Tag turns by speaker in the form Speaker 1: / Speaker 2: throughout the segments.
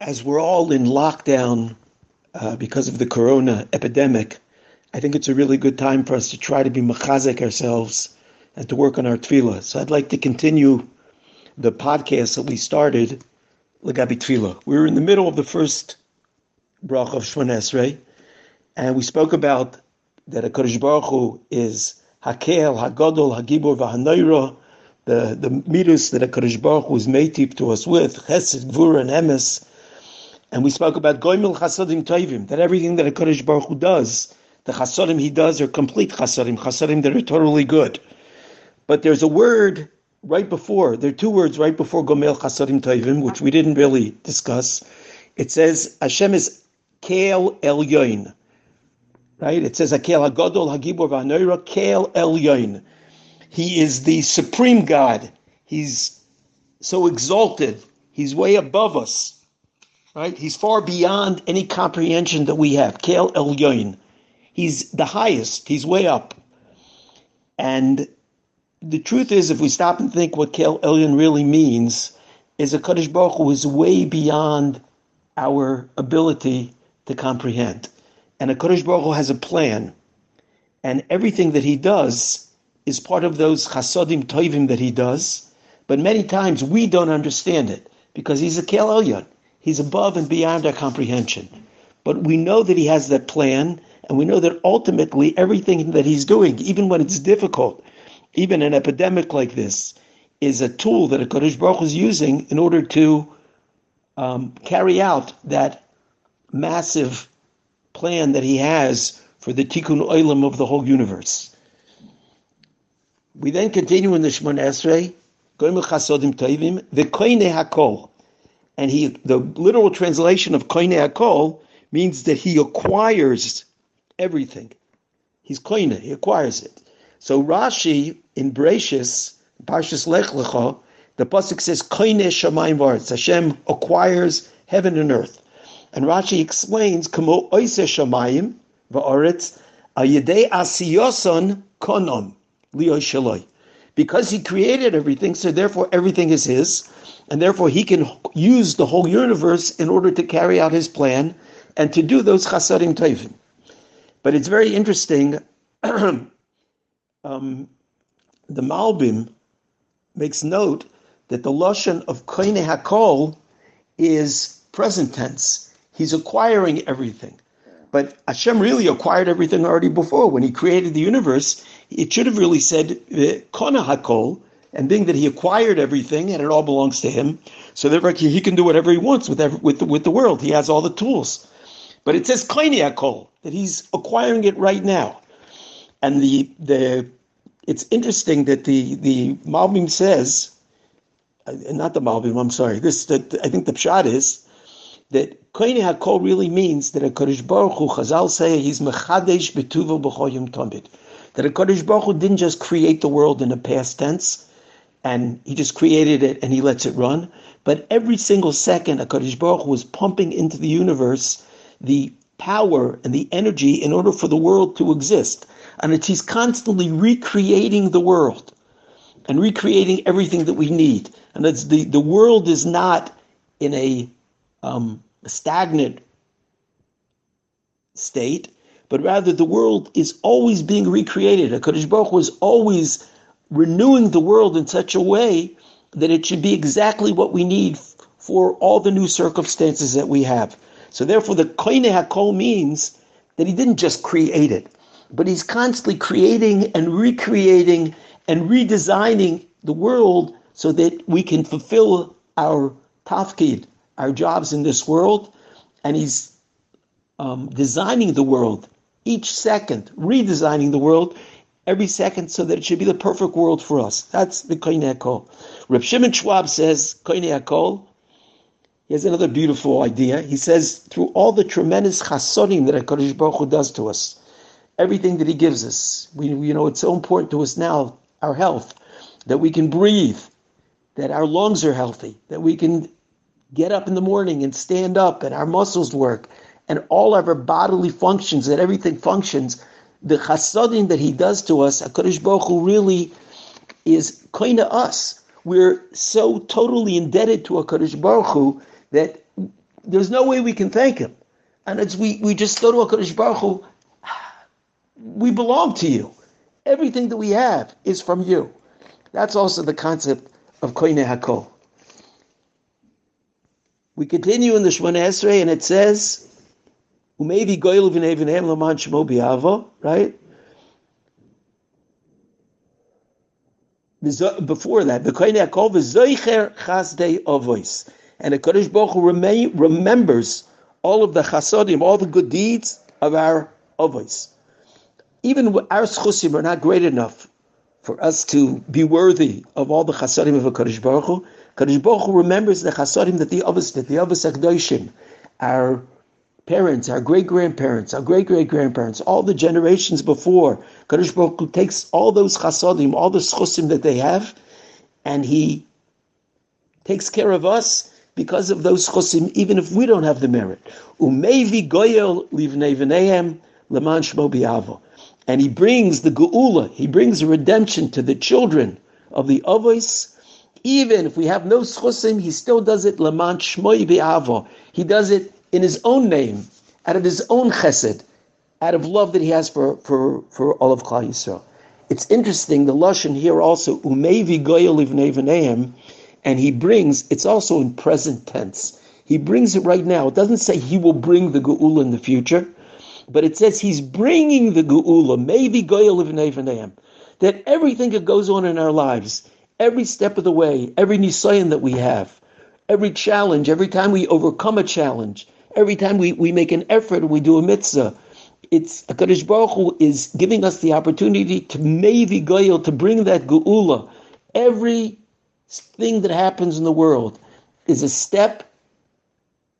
Speaker 1: as we're all in lockdown uh, because of the corona epidemic, I think it's a really good time for us to try to be machazek ourselves and to work on our tefillah. So I'd like to continue the podcast that we started, Lagabi Tefillah. We were in the middle of the first brach of Shemon Esrei, and we spoke about that a Kodesh Baruch Hu is Hakel, Hagodol, Hagibor, Vahanoira, the, the midas that a Kodesh Baruch Hu is made to us with, Chesed, Gvura, and Emes, and we spoke about Goimil Chasadim Tovim, that everything that a Kodesh Baruch Hu does, the Chasadim he does are complete Chasadim, Chasadim that are totally good. But there's a word right before, there are two words right before Gomel Chasadim Tovim, which we didn't really discuss. It says Hashem is Kael El Yoin. Right? It says Akel Hagodol Hagibor Vanoira Kael El Yoin. He is the supreme God. He's so exalted. He's way above us. Right? He's far beyond any comprehension that we have. Kael Elyon. He's the highest. He's way up. And the truth is, if we stop and think what Kael Elyon really means, is a Kaddish Baruch Hu is way beyond our ability to comprehend. And a Kaddish Baruch Hu has a plan. And everything that he does is part of those chasodim toivim that he does. But many times we don't understand it because he's a Kael Elyon. He's above and beyond our comprehension. But we know that he has that plan, and we know that ultimately everything that he's doing, even when it's difficult, even an epidemic like this, is a tool that a Kodesh Baruch is using in order to um, carry out that massive plan that he has for the tikkun olam of the whole universe. We then continue in the Shemon Esrei, Goimel Chasodim Toivim, the Koine Hakol. And he, the literal translation of koine akol means that he acquires everything. He's koine, he acquires it. So Rashi in Bereshis, Parshas Lech Lecha, the pasuk says koine shamayim v'aretz. Hashem acquires heaven and earth. And Rashi explains kamo oise shamayim v'aretz ayedei asiyoson konom liyoy shaloi. Because he created everything, so therefore everything is his and therefore he can use the whole universe in order to carry out his plan and to do those chasadim tovim. But it's very interesting. um, the Malbim makes note that the lashon of koine hakol is present tense. He's acquiring everything. But Hashem really acquired everything already before. When he created the universe, it should have really said kona hakol, and being that he acquired everything and it all belongs to him, so therefore he can do whatever he wants with every, with the, with the world. He has all the tools. But it says koiniakol that he's acquiring it right now, and the the it's interesting that the the Malbim says, uh, not the Malbim. I'm sorry. This that I think the pshat is that koini hakol really means that a Kodesh Baruch Hu Chazal say he's mechadesh betuvo b'choyim tomid. That a Kodesh Baruch Hu didn't just create the world in the past tense and he just created it and he lets it run. But every single second, HaKadosh Baruch was pumping into the universe the power and the energy in order for the world to exist. And it's, he's constantly recreating the world and recreating everything that we need. And it's the, the world is not in a, um, stagnant state, but rather the world is always being recreated. HaKadosh Baruch is always renewing the world in such a way that it should be exactly what we need for all the new circumstances that we have. So therefore, the koine hakol means that he didn't just create it, but he's constantly creating and recreating and redesigning the world so that we can fulfill our tafkid, our jobs in this world, and he's um, designing the world each second, redesigning the world every second so that it should be the perfect world for us. That's the Koine Hakol. Reb Shimon Schwab says, Koine Hakol, he has another beautiful idea. He says, through all the tremendous chasodim that HaKadosh Baruch Hu does to us, everything that he gives us, we, you know, it's so important to us now, our health, that we can breathe, that our lungs are healthy, that we can get up in the morning and stand up and our muscles work, and all of our bodily functions, that everything functions the chasadim that he does to us, HaKadosh Baruch Hu really is of us. We're so totally indebted to HaKadosh Baruch Hu that there's no way we can thank him. And it's we, we just go to HaKadosh Baruch Hu, we belong to you. Everything that we have is from you. That's also the concept of Koine Hakol. We continue in the Shemona Esrei, and it says, "Umevi goyel v'nevinehem laman shmo biavo." Right before that, the Hakol v'zoicher chasdei avois, and the Kodesh Baruch Hu remembers all of the chasodim, all the good deeds of our avois. Even our schusim are not great enough for us to be worthy of all the chasadim of a Kaddish Baruch Hu. Kaddish Baruch Hu remembers the chasadim that the Avos did, the Avos Akdoshim, our parents, our great grandparents, our great great grandparents, all the generations before. Kaddish Baruch Hu takes all those chasadim, all the schusim that they have, and he takes care of us because of those chosim, even if we don't have the merit. Umevi goyel leman shmo bi'avo and he brings the geula, he brings redemption to the children of the avos. Even if we have no schusim, he still does it leman be'avo. He does it in his own name, out of his own chesed, out of love that he has for, for, for all of Klal Yisrael. It's interesting, the Lashon here also, umevi goyel and he brings, it's also in present tense. He brings it right now. It doesn't say he will bring the geula in the future but it says he's bringing the geula, maybe goyal of that everything that goes on in our lives, every step of the way, every nisayan that we have, every challenge, every time we overcome a challenge, every time we, we make an effort we do a mitzvah, it's Hakadosh Baruch Hu is giving us the opportunity to maybe goyal to bring that geula. Every thing that happens in the world is a step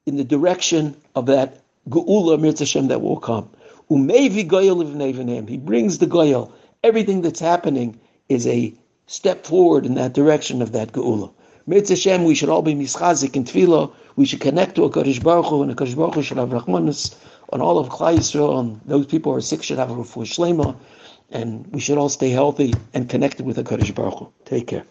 Speaker 1: in the direction of that Geula Mitzvah that will come. Umevi goyel He brings the goyel. Everything that's happening is a step forward in that direction of that Geula. Mitzvah we should all be mischazik in tefillah. We should connect to a Kaddish Baruch Hu, and a Kaddish Baruch Hu should have rachmanus on all of Klal Yisrael, and those people who are sick should have a refuah shlema, and we should all stay healthy and connected with a Kaddish Baruch Hu. Take care.